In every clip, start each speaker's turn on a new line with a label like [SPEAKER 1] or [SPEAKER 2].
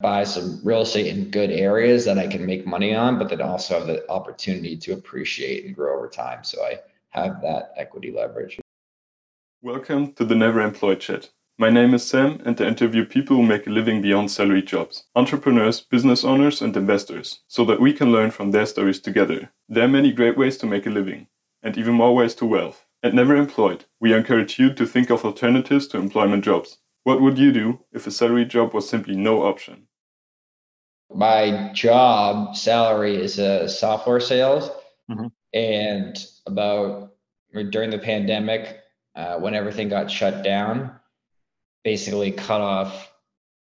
[SPEAKER 1] buy some real estate in good areas that I can make money on, but then also have the opportunity to appreciate and grow over time. So I have that equity leverage.
[SPEAKER 2] Welcome to the Never Employed Chat. My name is Sam, and I interview people who make a living beyond salary jobs entrepreneurs, business owners, and investors so that we can learn from their stories together. There are many great ways to make a living, and even more ways to wealth. At Never Employed, we encourage you to think of alternatives to employment jobs. What would you do if a salary job was simply no option?
[SPEAKER 1] My job salary is a software sales. Mm-hmm. and about during the pandemic uh, when everything got shut down basically cut off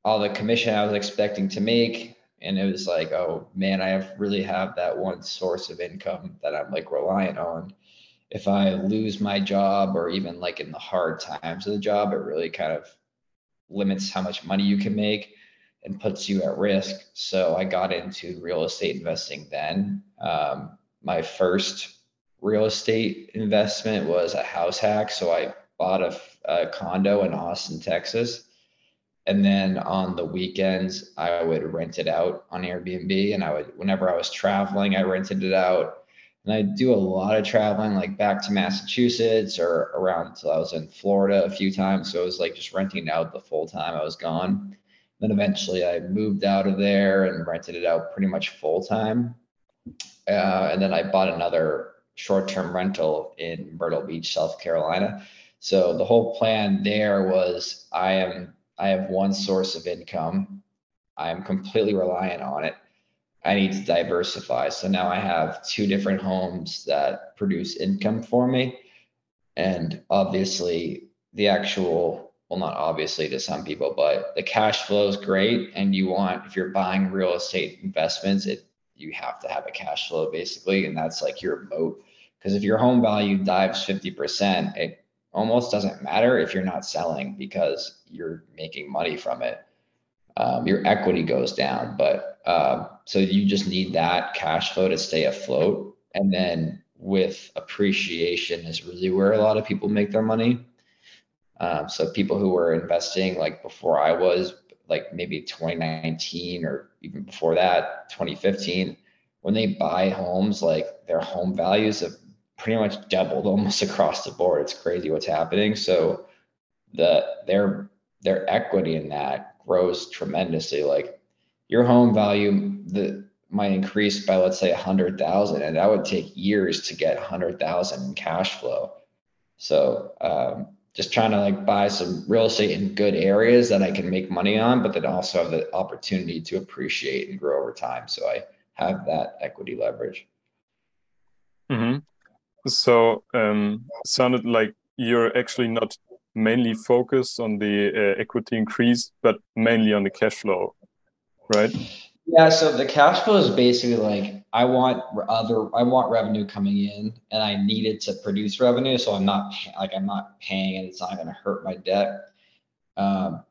[SPEAKER 1] all the commission i was expecting to make. And it was like oh man i have really have that one source of income that i'm like reliant on. If i lose my job or even like in the hard times of the job it really kind of limits how much money you can make and puts you at risk. So I got into real estate investing then. Um, my first real estate investment was a house hack. So I bought a, a, condo in Austin, Texas. And then on the weekends, I would rent it out on Airbnb. And I would, whenever I was traveling, I rented it out. And I do a lot of traveling, like back to Massachusetts or around until I was in Florida a few times. So it was like just renting out the full time I was gone. Then eventually I moved out of there and rented it out pretty much full time. Uh, and then I bought another short term rental in Myrtle Beach, South Carolina. So the whole plan there was I am I have one source of income. I am completely reliant on it. I need to diversify. So now I have two different homes that produce income for me. And obviously the actual well, not obviously to some people, but the cash flow is great. And you want, if you're buying real estate investments, it you have to have a cash flow basically. And that's like your moat. Because if your home value dives 50%, it almost doesn't matter if you're not selling because you're making money from it. Um, your equity goes down. But uh, so you just need that cash flow to stay afloat. And then with appreciation is really where a lot of people make their money um, so people who were investing like before I was, like maybe 2019 or even before that, 2015, when they buy homes, like their home values have pretty much doubled almost across the board. It's crazy what's happening. So the their their equity in that grows tremendously. Like your home value the might increase by let's say a hundred thousand, and that would take years to get a hundred thousand in cash flow. So um, just trying to like buy some real estate in good areas that I can make money on, but then also have the opportunity to appreciate and grow over time. So I have that equity leverage.
[SPEAKER 2] Mm-hmm. So um, sounded like you're actually not mainly focused on the uh, equity increase, but mainly on the cash flow, right?
[SPEAKER 1] Yeah. So the cash flow is basically like I want other I want revenue coming in and I need it to produce revenue. So I'm not like I'm not paying and it's not going to hurt my debt. Um,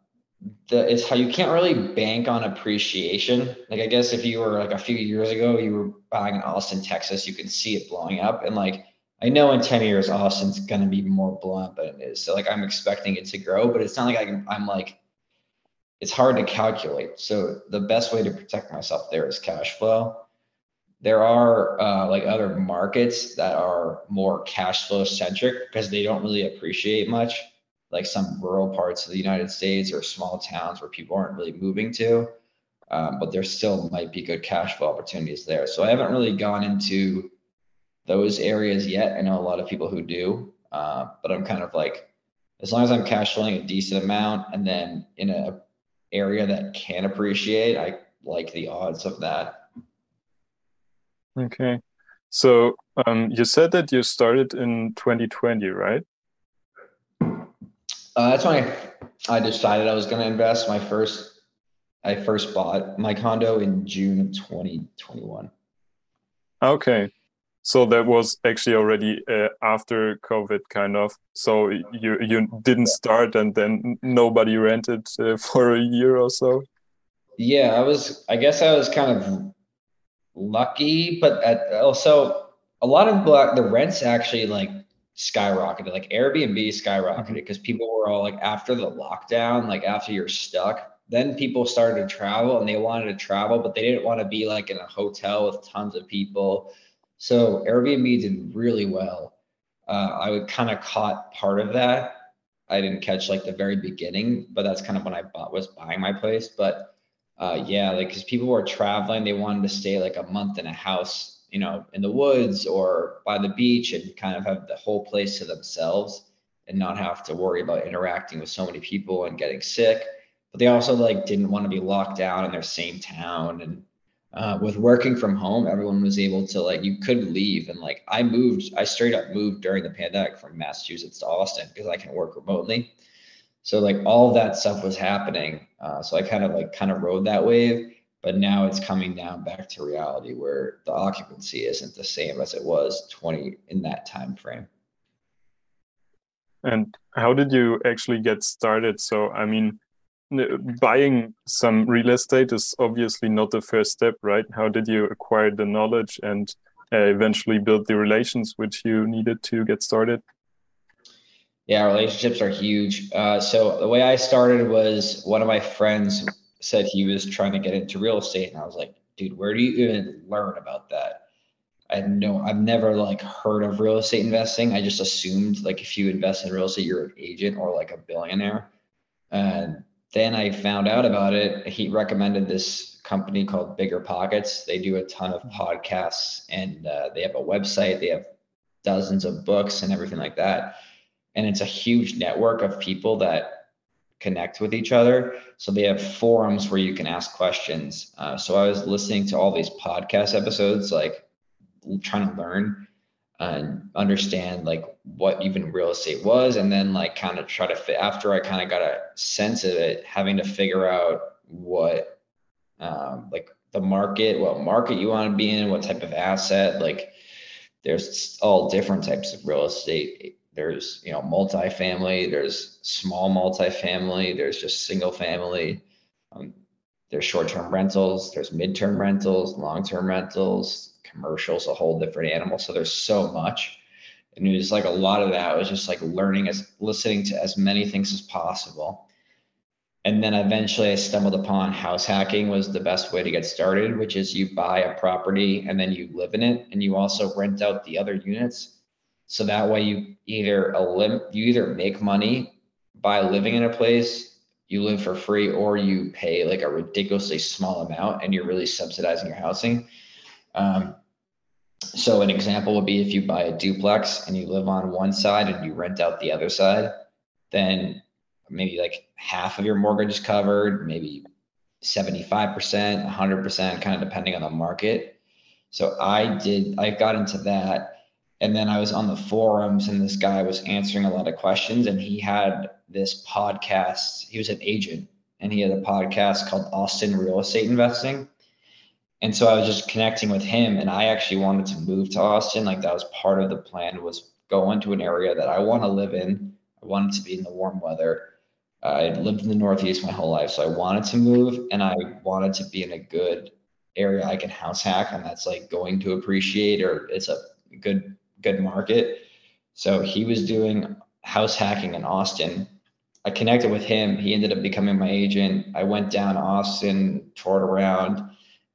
[SPEAKER 1] the, it's how you can't really bank on appreciation. Like I guess if you were like a few years ago, you were buying in Austin, Texas, you can see it blowing up. And like I know in 10 years, Austin's gonna be more blown up than it is. So like I'm expecting it to grow, but it's not like I can, I'm like, it's hard to calculate. So the best way to protect myself there is cash flow there are uh, like other markets that are more cash flow centric because they don't really appreciate much like some rural parts of the united states or small towns where people aren't really moving to um, but there still might be good cash flow opportunities there. So i haven't really gone into those areas yet. I know a lot of people who do uh, but i'm kind of like as long as i'm cash flowing a decent amount and then in a area that can appreciate i like the odds of that
[SPEAKER 2] Okay. So um, you said that you started in 2020, right?
[SPEAKER 1] Uh, that's when I, I decided I was going to invest. My first, I first bought my condo in June of 2021.
[SPEAKER 2] Okay. So that was actually already uh, after COVID, kind of. So you you didn't start, and then nobody rented uh, for a year or so.
[SPEAKER 1] Yeah, I was. I guess I was kind of lucky, but at, also a lot of the, the rents actually like skyrocketed. Like Airbnb skyrocketed because mm-hmm. people were all like after the lockdown, like after you're stuck, then people started to travel and they wanted to travel, but they didn't want to be like in a hotel with tons of people. So Airbnb did really well. Uh, I would kind of caught part of that. I didn't catch like the very beginning, but that's kind of when I bought was buying my place. But uh, yeah, like because people were traveling, they wanted to stay like a month in a house, you know, in the woods or by the beach and kind of have the whole place to themselves and not have to worry about interacting with so many people and getting sick. But they also like didn't want to be locked down in their same town. And uh, with working from home, everyone was able to like you could leave. And like I moved, I straight up moved during the pandemic from Massachusetts to Austin because I can work remotely. So like all that stuff was happening. Uh, so I kind of like kind of rode that wave but now it's coming down back to reality where the occupancy isn't the same as it was 20 in that time frame
[SPEAKER 2] and how did you actually get started? So, I mean, buying some real estate is obviously not the first step, right? How did you acquire the knowledge and uh, eventually build the relations which you needed to get started?
[SPEAKER 1] Yeah, relationships are huge. Uh, so the way I started was one of my friends said he was trying to get into real estate, and I was like, dude, where do you even learn about that? I know I've never like heard of real estate investing. I just assumed like if you invest in real estate, you're an agent or like a billionaire. And then I found out about it. He recommended this company called Bigger Pockets. They do a ton of podcasts and uh, they have a website. They have dozens of books and everything like that. And it's a huge network of people that connect with each other. So they have forums where you can ask questions. Uh, so I was listening to all these podcast episodes, like trying to learn and understand like what even real estate was and then like kind of try to fit after i kind of got a sense of it having to figure out what um, like the market what market you want to be in what type of asset like there's all different types of real estate there's you know multifamily there's small multifamily there's just single family um, there's short-term rentals there's mid-term rentals long-term rentals commercials, a whole different animal. So there's so much. And it was like a lot of that was just like learning as listening to as many things as possible. And then eventually I stumbled upon house hacking was the best way to get started, which is you buy a property and then you live in it and you also rent out the other units. So that way you either elim- you either make money by living in a place, you live for free, or you pay like a ridiculously small amount and you're really subsidizing your housing. Um, so an example would be if you buy a duplex and you live on one side and you rent out the other side, then maybe like half of your mortgage is covered, maybe 75%, 100%, kind of depending on the market. So I did, I got into that. And then I was on the forums and this guy was answering a lot of questions and he had this podcast. He was an agent and he had a podcast called Austin Real Estate Investing and so I was just connecting with him and I actually wanted to move to Austin. Like that was part of the plan was go into an area that I want to live in. I wanted to be in the warm weather. I lived in the Northeast my whole life. So I wanted to move and I wanted to be in a good area I can house hack. And that's like going to appreciate or it's a good, good market. So he was doing house hacking in Austin. I connected with him. He ended up becoming my agent. I went down Austin, toured around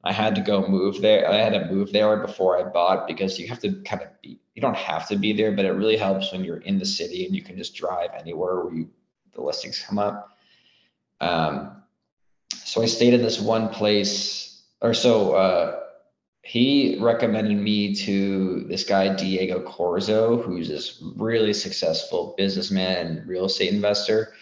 [SPEAKER 1] I had to go move there. I had to move there before I bought because you have to kind of be, you don't have to be there, but it really helps when you're in the city and you can just drive anywhere where you, the listings come up. Um, so I stayed in this one place or so, uh, he recommended me to this guy, Diego Corzo, who's this really successful businessman and real estate investor.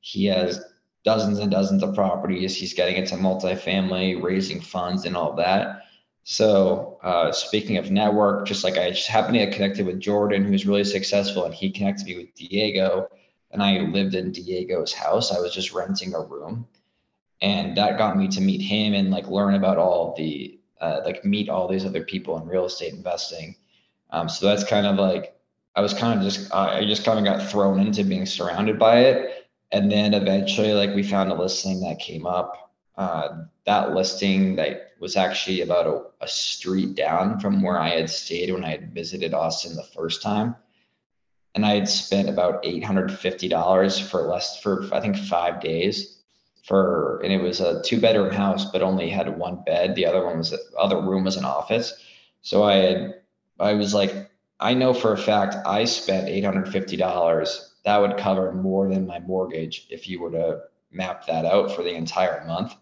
[SPEAKER 1] He has dozens and dozens of properties. He's getting into multifamily, raising funds, and all that. So, uh, speaking of network, just like I just happened to get connected with Jordan, who's really successful, and he connected me with Diego, and I lived in Diego's house. I was just renting a room, and that got me to meet him and like learn about all the uh, like meet all these other people in real estate investing. Um, so that's kind of like I was kind of just uh, I just kind of got thrown into being surrounded by it. And then eventually like we found a listing that came up. Uh, that listing that was actually about a, a, street down from where i had stayed when i had visited austin the first time. And i had spent about $850 for less for i think five days for, and it was a two bedroom house, but only had one bed. The other one was, the other room was an office. So I had, I was like, I know for a fact I spent $850. That would cover more than my mortgage if you were to map that out for the entire month.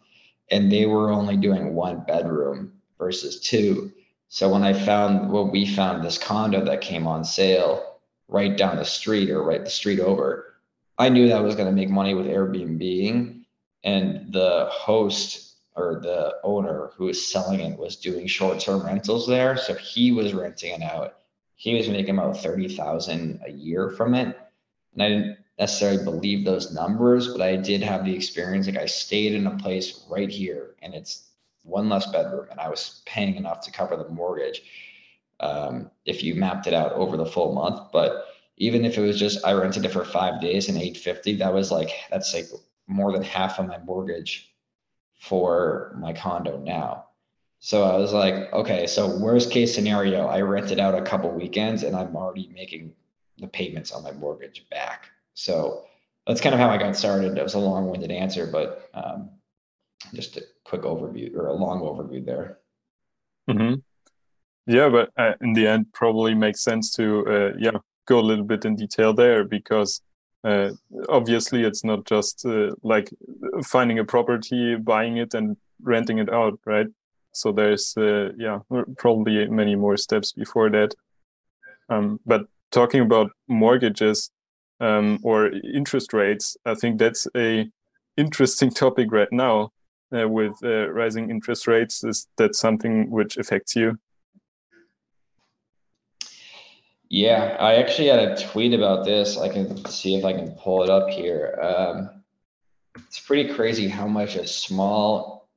[SPEAKER 1] And they were only doing one bedroom versus two. So when I found when we found this condo that came on sale right down the street or right the street over, I knew that was going to make money with Airbnb. And the host or the owner who was selling it was doing short-term rentals there. So he was renting it out. He was making about 30,000 a year from it. And I didn't necessarily believe those numbers, but I did have the experience. Like I stayed in a place right here and it's one less bedroom and I was paying enough to cover the mortgage. Um, if you mapped it out over the full month, but even if it was just I rented it for five days and 850, that was like that's like more than half of my mortgage for my condo now. So I was like, okay, so worst case scenario, I rented out a couple weekends and I'm already making the payments on my mortgage back. So that's kind of how I got started. It was a long-winded answer, but um, just a quick overview or a long overview there.
[SPEAKER 2] Mm-hmm. Yeah, but uh, in the end, probably makes sense to uh, yeah go a little bit in detail there because uh, obviously it's not just uh, like finding a property, buying it, and renting it out, right? So there's uh, yeah probably many more steps before that. Um, but talking about mortgages um, or interest rates, I think that's a interesting topic right now uh, with uh, rising interest rates? Is that something which affects you?
[SPEAKER 1] Yeah, I actually had a tweet about this. I can see if I can pull it up here. Um, it's pretty crazy how much a small,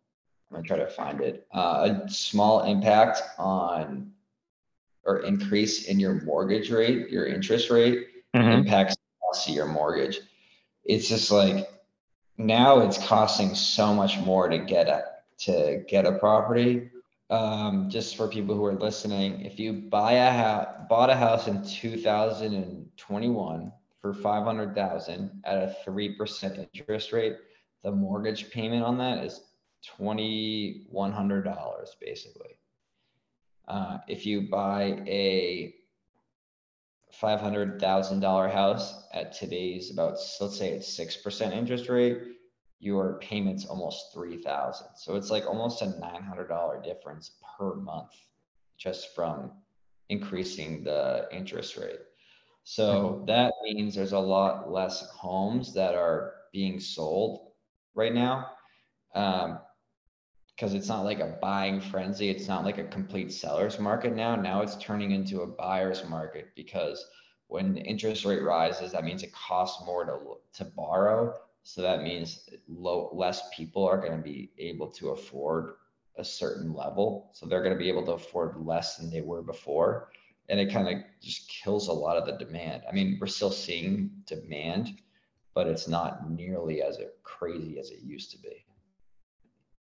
[SPEAKER 1] I'm gonna try to find it, uh, a small impact on or increase in your mortgage rate, your interest rate mm-hmm. impacts your mortgage. It's just like now it's costing so much more to get a to get a property. Um, just for people who are listening, if you buy a house, bought a house in 2021 for 500,000 at a 3% interest rate, the mortgage payment on that is $2,100 basically. Uh, if you buy a $500,000 house at today's about, let's say it's 6% interest rate, your payment's almost 3000 So it's like almost a $900 difference per month just from increasing the interest rate. So mm-hmm. that means there's a lot less homes that are being sold right now. Um, because it's not like a buying frenzy. It's not like a complete seller's market now. Now it's turning into a buyer's market because when the interest rate rises, that means it costs more to to borrow. So that means low, less people are going to be able to afford a certain level. So they're going to be able to afford less than they were before. And it kind of just kills a lot of the demand. I mean, we're still seeing demand, but it's not nearly as crazy as it used to be.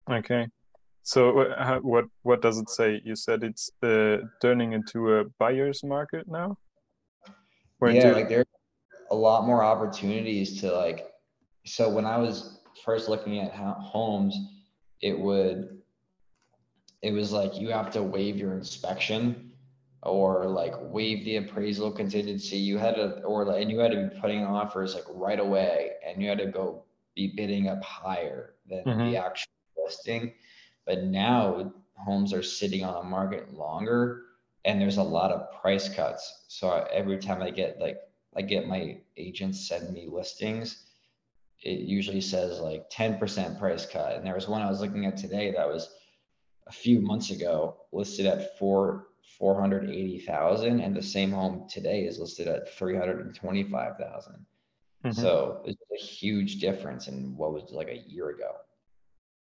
[SPEAKER 2] Okay. So what what does it say? You said it's uh, turning into a buyer's market now.
[SPEAKER 1] Yeah, into... like there's a lot more opportunities to like. So when I was first looking at homes, it would. It was like you have to waive your inspection, or like waive the appraisal contingency. You had to, or like, and you had to be putting offers like right away, and you had to go be bidding up higher than mm-hmm. the actual listing. But now homes are sitting on the market longer and there's a lot of price cuts. So every time I get like, I get my agents send me listings, it usually says like 10% price cut. And there was one I was looking at today that was a few months ago listed at four, 480,000 and the same home today is listed at 325,000. Mm-hmm. So it's a huge difference in what was like a year ago.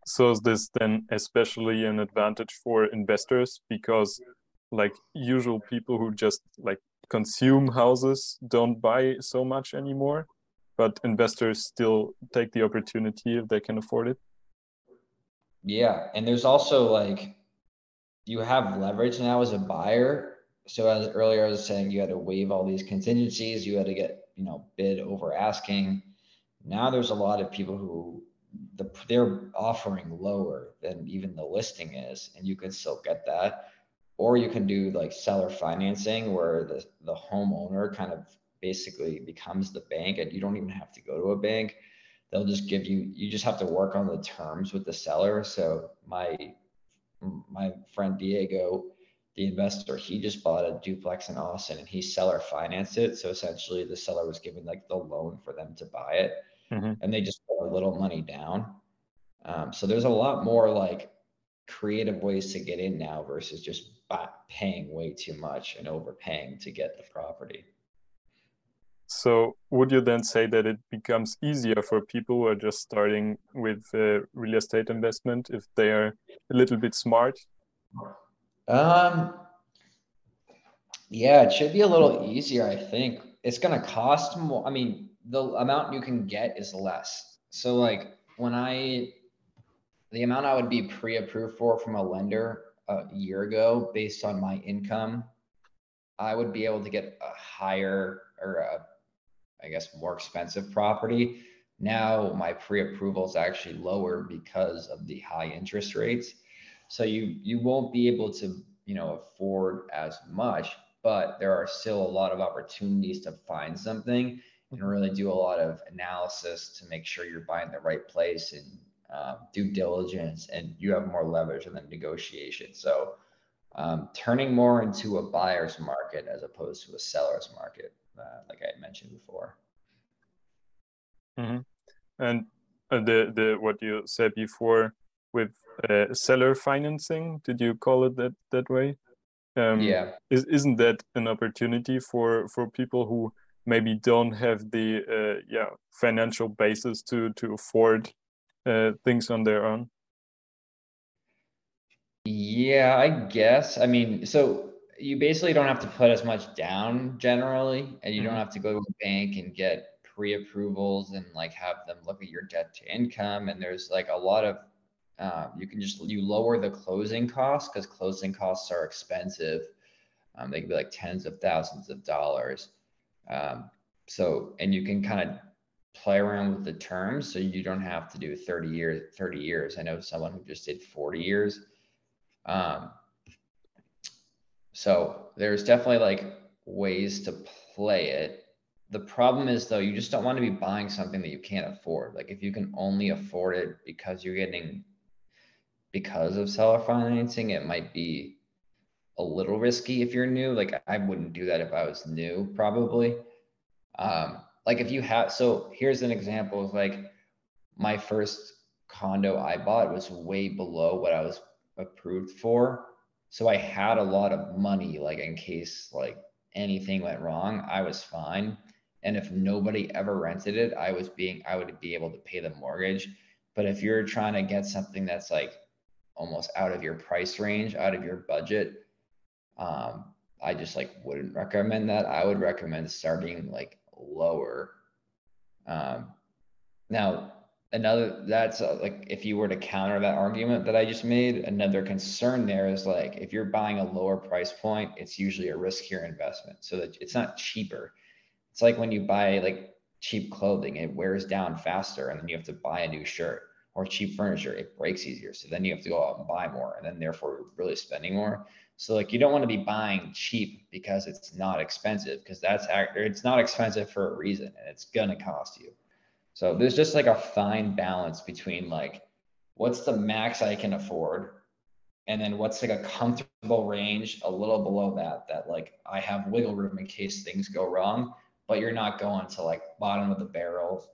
[SPEAKER 2] So is this then especially an advantage for investors because like usual people who just like consume houses don't buy so much anymore, but investors still take the opportunity if they can afford it?
[SPEAKER 1] Yeah, and there's also like you have leverage now as a buyer. So as earlier I was saying, you had to waive all these contingencies. You had to get you know bid over asking. Now there's a lot of people who the they're offering lower than even the listing is, and you can still get that. Or you can do like seller financing where the, the homeowner kind of basically becomes the bank and you don't even have to go to a bank. They'll just give you you just have to work on the terms with the seller. So my my friend Diego, the investor, he just bought a duplex in Austin and he seller financed it. So essentially the seller was giving like the loan for them to buy it mm-hmm. and they just put a little money down. Um, so there's a lot more like creative ways to get in now versus just paying way too much and overpaying to get the property.
[SPEAKER 2] So, would you then say that it becomes easier for people who are just starting with uh, real estate investment if they are a little bit smart?
[SPEAKER 1] Um, yeah, it should be a little easier. I think it's going to cost more. I mean, the amount you can get is less. So, like when I, the amount I would be pre-approved for from a lender a year ago, based on my income, I would be able to get a higher or a I guess, more expensive property. Now my pre-approval is actually lower because of the high interest rates. So you you won't be able to, you know, afford as much, but there are still a lot of opportunities to find something and really do a lot of analysis to make sure you're buying the right place and um, due diligence and you have more leverage in the negotiation. So um, turning more into a buyer's market as opposed to a seller's market uh, like I mentioned before.
[SPEAKER 2] Mm-hmm. And the the what you said before with uh, seller financing, did you call it that that way?
[SPEAKER 1] Um, yeah.
[SPEAKER 2] Is isn't that an opportunity for for people who maybe don't have the uh, yeah financial basis to to afford uh, things on their own?
[SPEAKER 1] Yeah, I guess. I mean, so you basically don't have to put as much down generally, and you mm-hmm. don't have to go to a bank and get pre-approvals and like have them look at your debt to income. And there's like a lot of uh, you can just you lower the closing costs because closing costs are expensive. Um, they can be like tens of thousands of dollars. Um, so and you can kind of play around with the terms so you don't have to do 30 years 30 years i know someone who just did 40 years um, so there's definitely like ways to play it. The problem is though, you just don't want to be buying something that you can't afford. Like if you can only afford it because you're getting because of seller financing, it might be a little risky if you're new. Like I wouldn't do that if I was new, probably. Um, like if you have so here's an example of like my first condo I bought was way below what I was approved for so I had a lot of money, like in case like anything went wrong, I was fine. And if nobody ever rented it, I was being, I would be able to pay the mortgage. But if you're trying to get something that's like almost out of your price range, out of your budget, um, I just like wouldn't recommend that. I would recommend starting like lower. Um, now, another that's uh, like if you were to counter that argument that i just made another concern there is like if you're buying a lower price point it's usually a riskier investment. So that it's not cheaper. It's like when you buy like cheap clothing it wears down faster and then you have to buy a new shirt or cheap furniture it breaks easier. So then you have to go out and buy more and then therefore you're really spending more. So like you don't want to be buying cheap because it's not expensive because that's it's not expensive for a reason and it's gonna cost you so there's just like a fine balance between like what's the max I can afford and then what's like a comfortable range a little below that that like I have wiggle room in case things go wrong, but you're not going to like bottom of the barrel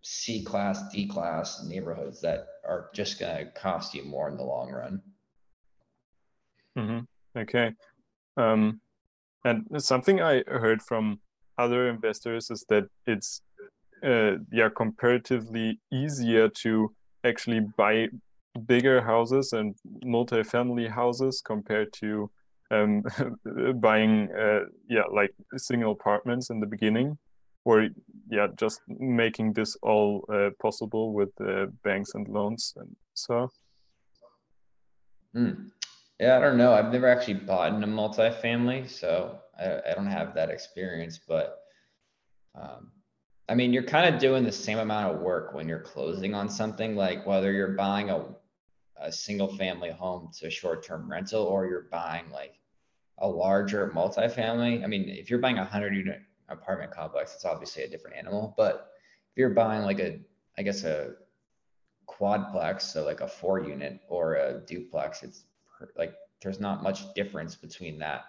[SPEAKER 1] C class, D class neighborhoods that are just going to cost you more in the long run.
[SPEAKER 2] Mm-hmm. Okay. Um, and something I heard from other investors is that it's uh, yeah comparatively easier to actually buy bigger houses and multi-family houses compared to um, buying uh, yeah like single apartments in the beginning or yeah just making this all uh, possible with uh, banks and loans and so
[SPEAKER 1] mm. yeah i don't know i've never actually bought in a multi-family so I, I don't have that experience but um, I mean, you're kind of doing the same amount of work when you're closing on something like whether you're buying a, a single family home to short term rental or you're buying like a larger multifamily. I mean, if you're buying a 100 unit apartment complex, it's obviously a different animal. But if you're buying like a, I guess, a quadplex, so like a four unit or a duplex, it's like there's not much difference between that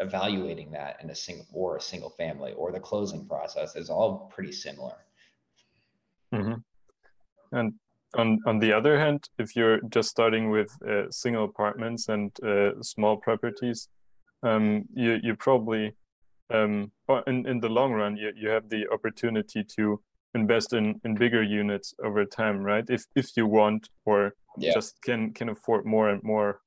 [SPEAKER 1] evaluating that in a single or a single family or the closing process is all pretty similar.
[SPEAKER 2] Mm-hmm. And on on the other hand, if you're just starting with uh, single apartments and uh, small properties, um, you you probably um, in in the long run you, you have the opportunity to invest in in bigger units over time, right? If if you want or yeah. just can can afford more and more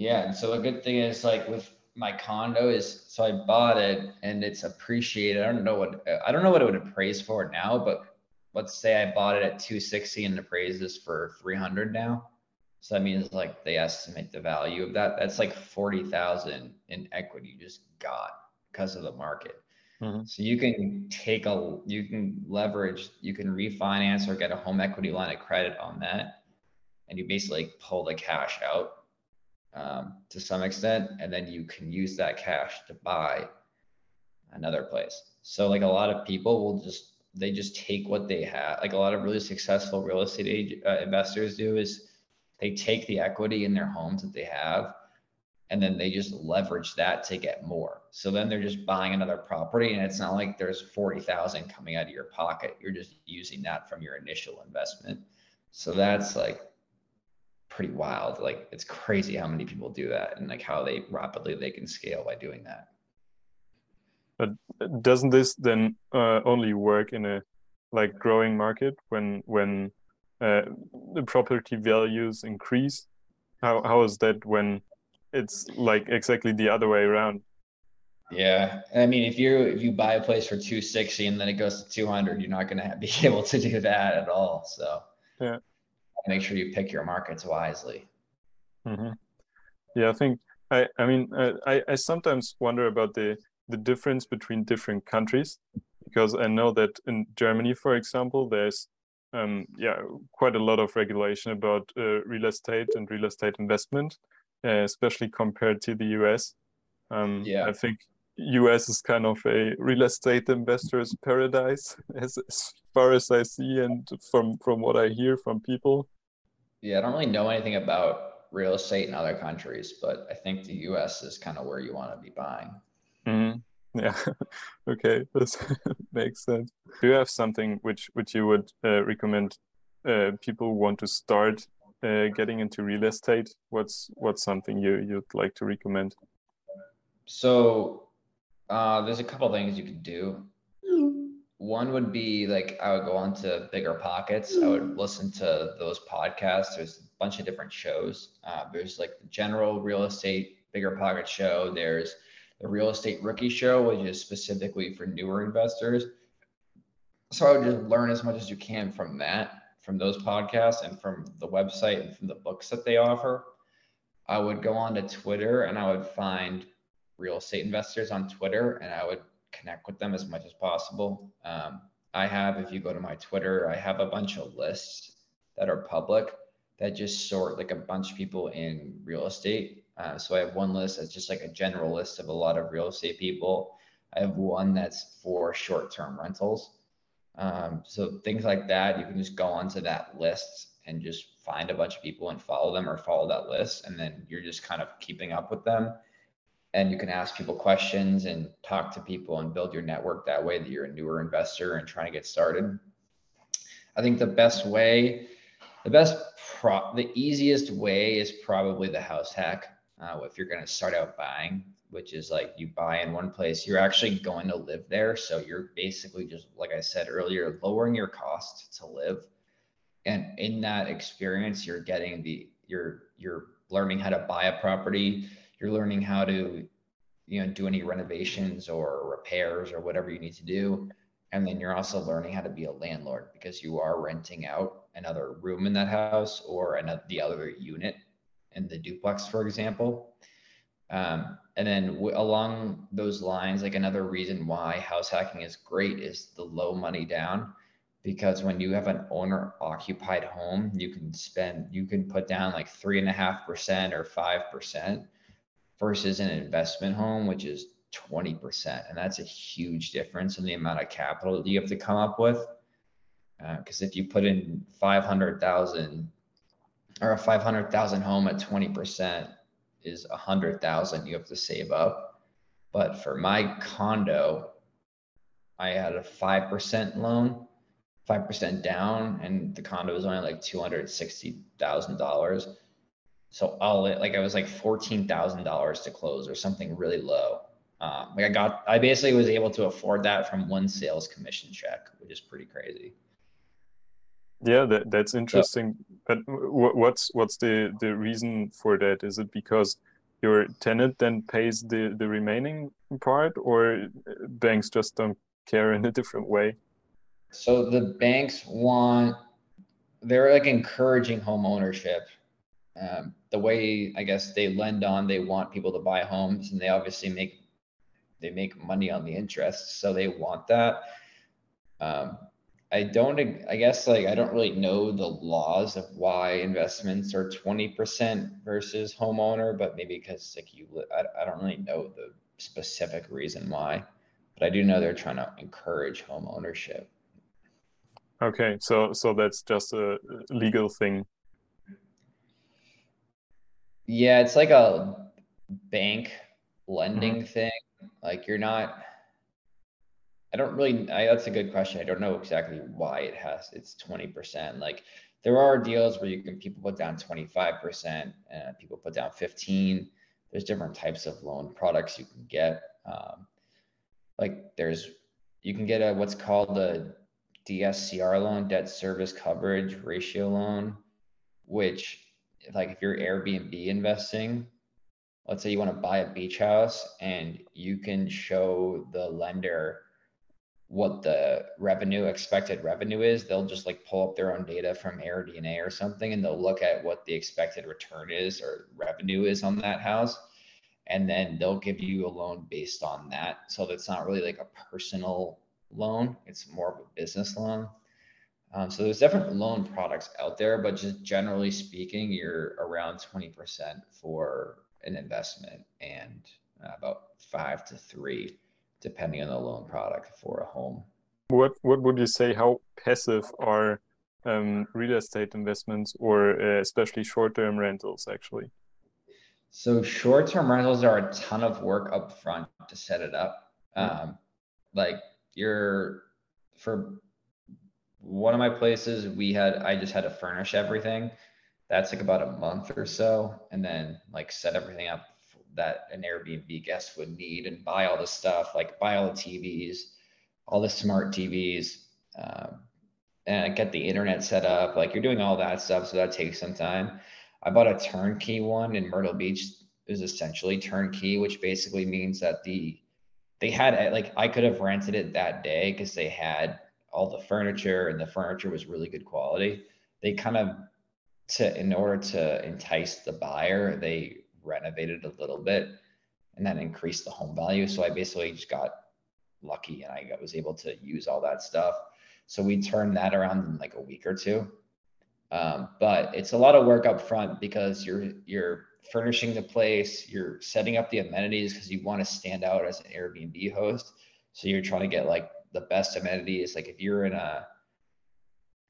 [SPEAKER 1] yeah. And so a good thing is like with my condo is so I bought it and it's appreciated. I don't know what I don't know what it would appraise for now, but let's say I bought it at 260 and appraises for 300 now. So that means like they estimate the value of that. That's like 40,000 in equity you just got because of the market. Mm-hmm. So you can take a, you can leverage, you can refinance or get a home equity line of credit on that. And you basically pull the cash out um, to some extent, and then you can use that cash to buy another place. So like a lot of people will just they just take what they have. Like a lot of really successful real estate uh, investors do is they take the equity in their homes that they have and then they just leverage that to get more. So then they're just buying another property and it's not like there's 40,000 coming out of your pocket. You're just using that from your initial investment. So that's like pretty wild. Like it's crazy how many people do that and like how they rapidly they can scale by doing that.
[SPEAKER 2] But doesn't this then uh, only work in a like growing market when when uh, the property values increase? How how is that when it's like exactly the other way around?
[SPEAKER 1] Yeah, I mean, if you if you buy a place for two sixty and then it goes to two hundred, you're not going to be able to do that at all. So
[SPEAKER 2] yeah,
[SPEAKER 1] make sure you pick your markets wisely.
[SPEAKER 2] Mm-hmm. Yeah, I think I I mean I I sometimes wonder about the the difference between different countries because I know that in Germany, for example, there's um, yeah quite a lot of regulation about uh, real estate and real estate investment, uh, especially compared to the US. Um, yeah, I think US is kind of a real estate investor's paradise, as, as far as I see and from from what I hear from people.
[SPEAKER 1] Yeah, I don't really know anything about real estate in other countries, but I think the U.S. is kind of where you want to be buying.
[SPEAKER 2] Mm-hmm. Yeah. okay, this makes sense. Do you have something which which you would uh, recommend uh, people who want to start uh, getting into real estate? What's what's something you you'd like to recommend?
[SPEAKER 1] So uh, there's a couple things you could do. One would be like I would go on to bigger pockets. I would listen to those podcasts. There's a bunch of different shows. Uh, there's like the general real estate bigger pocket show. There's the real estate rookie show, which is specifically for newer investors. So I would just learn as much as you can from that, from those podcasts, and from the website and from the books that they offer. I would go on to Twitter and I would find real estate investors on Twitter and I would connect with them as much as possible. Um, I have, if you go to my Twitter, I have a bunch of lists that are public that just sort like a bunch of people in real estate. Uh, so I have one list that's just like a general list of a lot of real estate people. I have one that's for short term rentals. Um, so things like that, you can just go onto that list and just find a bunch of people and follow them or follow that list. And then you're just kind of keeping up with them and you can ask people questions and talk to people and build your network that way that you're a newer investor and trying to get started. I think the best way the best pro the easiest way is probably the house hack uh, if you're going to start out buying which is like you buy in one place you're actually going to live there. So you're basically just like i said earlier lowering your cost to live. And in that experience you're getting the you're you're learning how to buy a property you're learning how to you know do any renovations or repairs or whatever you need to do and then you're also learning how to be a landlord because you are renting out another room in that house or another the other unit in the duplex for example Um, and then w- along those lines, like another reason why house hacking is great is the low money down. Because when you have an owner occupied home, you can spend, you can put down like three and a half percent or five percent versus an investment home, which is 20%. And that's a huge difference in the amount of capital you have to come up with. Because uh, if you put in 500,000 or a 500,000 home at 20% is 100,000 you have to save up. But for my condo, I had a 5% loan, 5% down, and the condo was only like $260,000. So all it, like I was like $14,000 to close or something really low. Um, like I got, I basically was able to afford that from one sales commission check, which is pretty crazy.
[SPEAKER 2] Yeah, that, that's interesting. So, but what's what's the the reason for that? Is it because your tenant then pays the the remaining part, or banks just don't care in a different way?
[SPEAKER 1] So the banks want they're like encouraging home ownership. Um, the way I guess they lend on, they want people to buy homes, and they obviously make they make money on the interest, so they want that. Um, I don't, I guess, like, I don't really know the laws of why investments are 20% versus homeowner, but maybe because, like, you, I, I don't really know the specific reason why, but I do know they're trying to encourage home ownership.
[SPEAKER 2] Okay, so so that's just a legal thing.
[SPEAKER 1] Yeah, it's like a bank lending mm-hmm. thing. Like you're not I don't really. I, that's a good question. I don't know exactly why it has. It's twenty percent. Like there are deals where you can people put down twenty five percent, and people put down fifteen. There's different types of loan products you can get. Um, like there's you can get a what's called a DSCR loan, debt service coverage ratio loan, which like if you're Airbnb investing, let's say you want to buy a beach house and you can show the lender what the revenue expected revenue is they'll just like pull up their own data from AirDNA or something and they'll look at what the expected return is or revenue is on that house. And then they'll give you a loan based on that. So that's not really like a personal loan. It's more of a business loan um, so there's different loan products out there but just generally speaking you're around 20% for an investment and uh, about five to three depending on the loan product for a home.
[SPEAKER 2] What what would you say? How passive are um, real estate investments, or uh, especially short term rentals, actually?
[SPEAKER 1] So short term rentals are a ton of work up front to set it up. Mm-hmm. Um, like you're for one of my places, we had I just had to furnish everything. That's like about a month or so, and then like set everything up that an Airbnb guest would need and buy all the stuff, like buy all the TVs, all the smart TVs, um, and get the internet set up. Like you're doing all that stuff, so that takes some time. I bought a turnkey one in Myrtle Beach. Was essentially turnkey, which basically means that the they had like I could have rented it that day because they had all the furniture and the furniture was really good quality. They kind of to in order to entice the buyer, they renovated a little bit and then increased the home value. So I basically just got lucky and I was able to use all that stuff. So we turned that around in like a week or two. Um, but it's a lot of work up front because you're you're furnishing the place, you're setting up the amenities because you want to stand out as an Airbnb host. So you're trying to get like the best amenities. Like if you're in a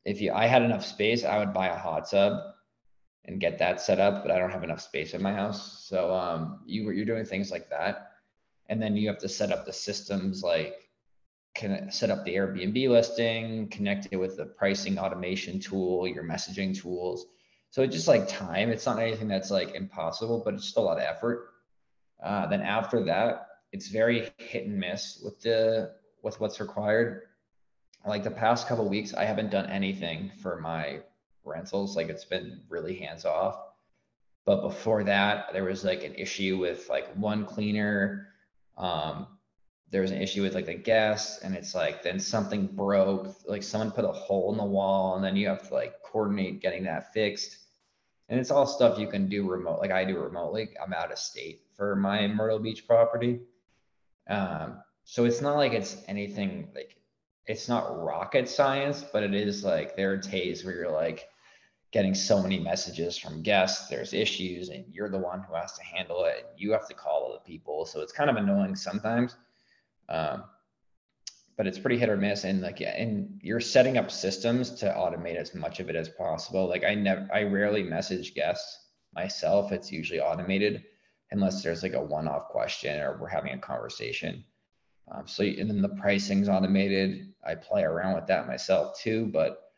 [SPEAKER 1] if you I had enough space, I would buy a hot tub and get that set up, but I don't have enough space in my house. So um, you you're doing things like that, and then you have to set up the systems like can set up the Airbnb listing, connect it with the pricing automation tool, your messaging tools. So it's just like time. It's not anything that's like impossible, but it's just a lot of effort. Uh, then after that, it's very hit and miss with the with what's required. Like the past couple weeks, I haven't done anything for my rentals. Like it's been really hands off. But before that, there was like an issue with like one cleaner. Um, there was an issue with like the gas, and it's like then something broke. Like someone put a hole in the wall, and then you have to like coordinate getting that fixed. and it's all stuff you can do remote. Like I do remotely. I'm out of state for my Myrtle Beach property. Um, so it's not like it's anything like it's not rocket science, but it is like there are days where you're like getting so many messages from guests, there's issues, and you're the one who has to handle it. And you have to call other people. So it's kind of annoying sometimes. Um, but it's pretty hit or miss. And like, yeah, and you're setting up systems to automate as much of it as possible. Like I never, I rarely message guests myself. It's usually automated unless there's like a one-off question or we're having a conversation. Um, so, and then the pricing's automated. I play around with that myself too, but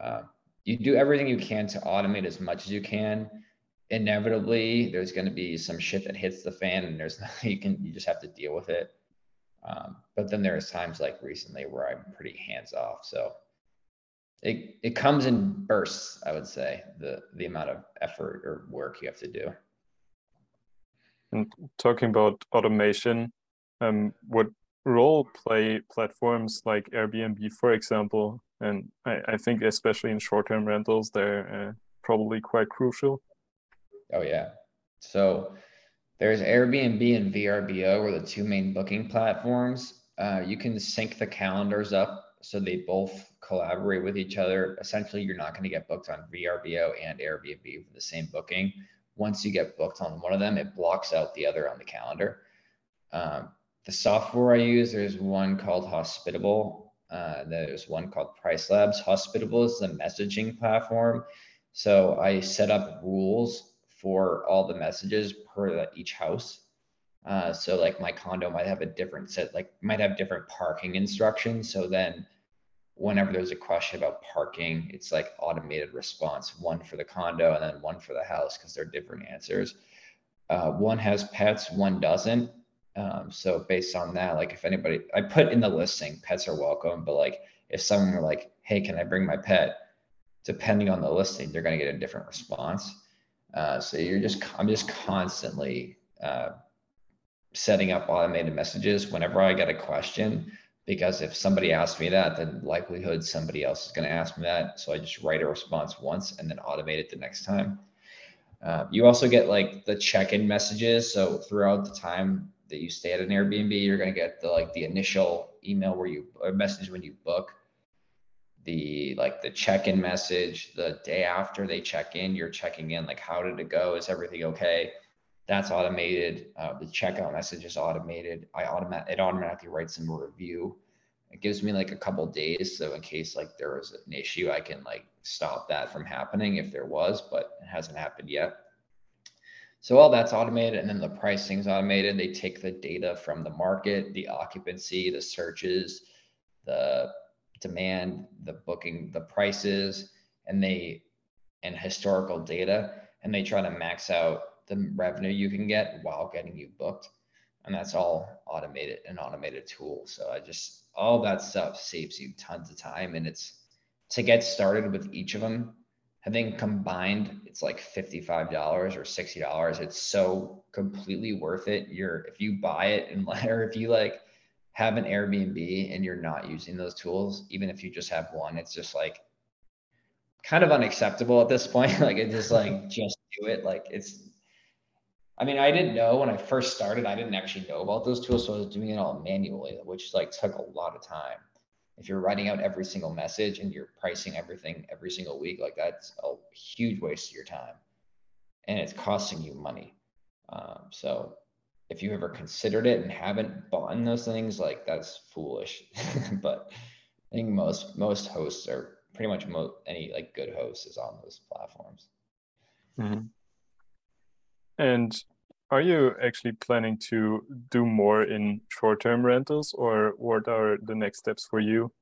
[SPEAKER 1] uh, you do everything you can to automate as much as you can. Inevitably, there's going to be some shit that hits the fan, and there's you can you just have to deal with it. Um, but then there's times like recently where I'm pretty hands off. So it it comes in bursts, I would say, the the amount of effort or work you have to do.
[SPEAKER 2] And talking about automation, um, what role play platforms like Airbnb, for example, and I, I think especially in short-term rentals, they're uh, probably quite crucial.
[SPEAKER 1] Oh yeah. So there's Airbnb and VRBO are the two main booking platforms. Uh, you can sync the calendars up so they both collaborate with each other. Essentially, you're not going to get booked on VRBO and Airbnb for the same booking. Once you get booked on one of them, it blocks out the other on the calendar. Um, the software I use, there's one called Hospitable. Uh, there's one called Price Labs. Hospitable is the messaging platform. So I set up rules for all the messages per each house. Uh, so like my condo might have a different set, like might have different parking instructions. So then whenever there's a question about parking, it's like automated response, one for the condo and then one for the house because they're different answers. Uh, one has pets, one doesn't. Um, so based on that, like if anybody, I put in the listing, pets are welcome, but like if someone were like, hey, can I bring my pet? Depending on the listing, they're going to get a different response. Uh, so you're just, I'm just constantly uh, setting up automated messages whenever I get a question, because if somebody asks me that, then likelihood somebody else is going to ask me that. So I just write a response once and then automate it the next time. Uh, you also get like the check-in messages. So throughout the time that you stay at an Airbnb, you're going to get the like the initial email where you or message when you book the like the check-in message the day after they check in you're checking in like how did it go? Is everything okay? That's automated. Uh, the checkout message is automated. I automatic it automatically writes them a review. It gives me like a couple days so in case like there was an issue i can like stop that from happening if there was but it hasn't happened yet so all that's automated and then the pricing's automated they take the data from the market the occupancy the searches the demand, the booking, the prices, and they and historical data, and they try to max out the revenue you can get while getting you booked. And that's all automated, an automated tool. So I just all that stuff saves you tons of time. And it's to get started with each of them. I think combined it's like $55 or $60. It's so completely worth it. You're if you buy it and or if you like have an Airbnb and you're not using those tools, even if you just have one, it's just like kind of unacceptable at this point. like it's just like just do it. Like it's I mean, I didn't know when I first started, I didn't actually know about those tools. So I was doing it all manually, which like took a lot of time. If you're writing out every single message and you're pricing everything every single week, like that's a huge waste of your time. And it's costing you money. Um, so if you ever considered it and haven't bought those things, like that's foolish. but I think most most hosts are pretty much mo- any like good host is on those platforms.
[SPEAKER 2] Mm-hmm. And are you actually planning to do more in short-term rentals, or what are the next steps for you?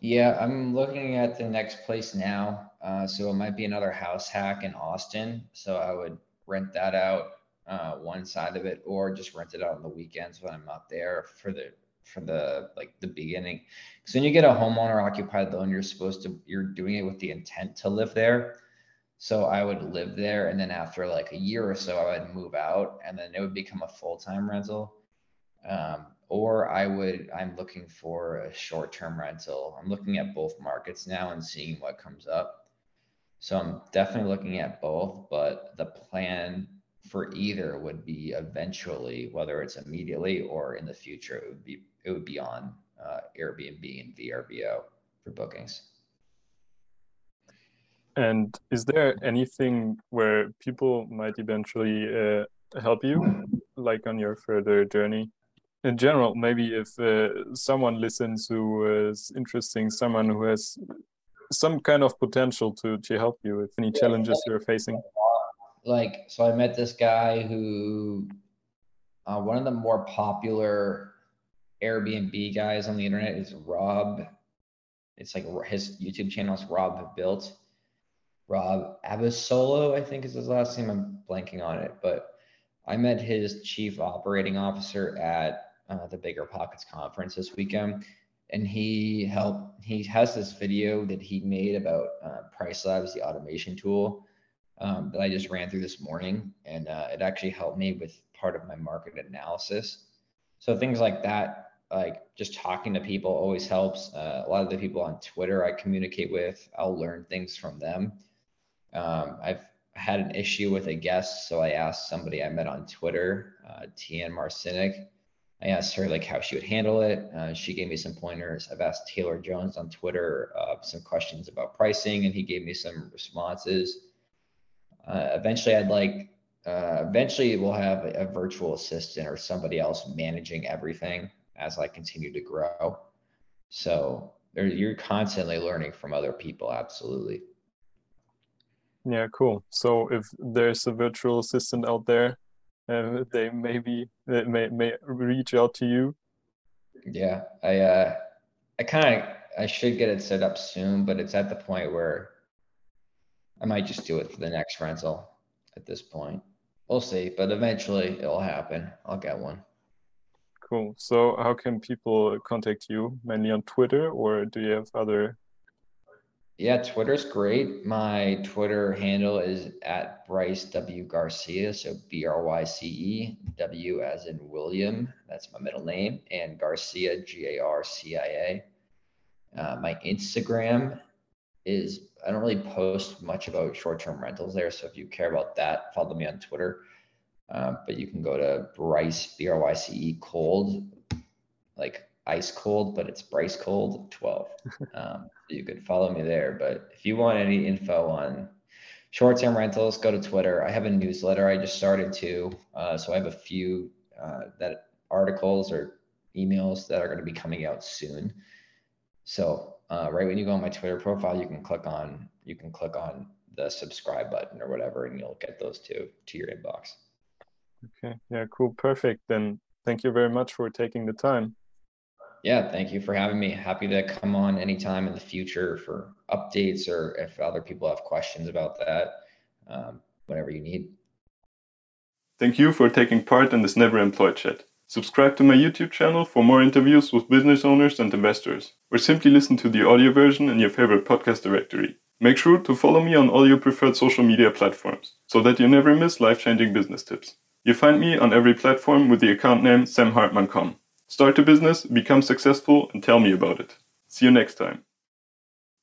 [SPEAKER 1] Yeah, I'm looking at the next place now. Uh, so it might be another house hack in Austin. So I would rent that out uh, one side of it, or just rent it out on the weekends when I'm not there for the for the like the beginning. Because when you get a homeowner occupied loan, you're supposed to you're doing it with the intent to live there. So I would live there, and then after like a year or so, I would move out, and then it would become a full time rental. Um, or I would I'm looking for a short term rental. I'm looking at both markets now and seeing what comes up. So I'm definitely looking at both, but the plan for either would be eventually, whether it's immediately or in the future, it would be it would be on uh, Airbnb and VRBO for bookings.
[SPEAKER 2] And is there anything where people might eventually uh, help you, like on your further journey? In general, maybe if uh, someone listens who is interesting, someone who has some kind of potential to to help you with any challenges you're facing.
[SPEAKER 1] Like so i met this guy who uh, one of the more popular airbnb guys on the internet is rob. It's like his youtube channel is rob built rob abasolo i think is his last name. I'm blanking on it but i met his chief operating officer at uh, the BiggerPockets conference this weekend and he helped he has this video that he made about uh, price labs the automation tool um, that i just ran through this morning and uh, it actually helped me with part of my market analysis. So things like that like just talking to people always helps. Uh, a lot of the people on twitter i communicate with i'll learn things from them um, i've had an issue with a guest so i asked somebody i met on twitter uh, tian marcinic I asked her like how she would handle it. Uh, she gave me some pointers. I've asked Taylor Jones on Twitter uh, some questions about pricing, and he gave me some responses. Uh, eventually, I'd like. Uh, eventually, we'll have a, a virtual assistant or somebody else managing everything as I continue to grow. So you're constantly learning from other people. Absolutely.
[SPEAKER 2] Yeah, cool. So if there's a virtual assistant out there uh, they maybe they may may reach out to you.
[SPEAKER 1] Yeah, I uh, I kind of I should get it set up soon, but it's at the point where I might just do it for the next rental. At this point, we'll see, but eventually it'll happen. I'll get one.
[SPEAKER 2] Cool. So, how can people contact you? Mainly on Twitter, or do you have other
[SPEAKER 1] yeah, Twitter's great. My Twitter handle is at Bryce W Garcia, so B R Y C E W as in William. That's my middle name, and Garcia G A R C I A. Uh, my Instagram is I don't really post much about short-term rentals there, so if you care about that, follow me on Twitter. Uh, but you can go to Bryce B R Y C E Cold, like ice cold, but it's Bryce Cold 12. Um, you could follow me there. But if you want any info on short term rentals, go to Twitter. I have a newsletter I just started too. Uh, so I have a few uh, that articles or emails that are going to be coming out soon. So uh, right when you go on my Twitter profile, you can click on you can click on the subscribe button or whatever, and you'll get those two to your inbox.
[SPEAKER 2] Okay. Yeah. Cool. Perfect. Then thank you very much for taking the time.
[SPEAKER 1] Yeah, thank you for having me. Happy to come on anytime in the future for updates or if other people have questions about that, um, whatever you need.
[SPEAKER 2] Thank you for taking part in this NeverEmployed chat. Subscribe to my YouTube channel for more interviews with business owners and investors, or simply listen to the audio version in your favorite podcast directory. Make sure to follow me on all your preferred social media platforms so that you never miss life changing business tips. You find me on every platform with the account name samhartmann.com. Start a business, become successful, and tell me about it. See you next time.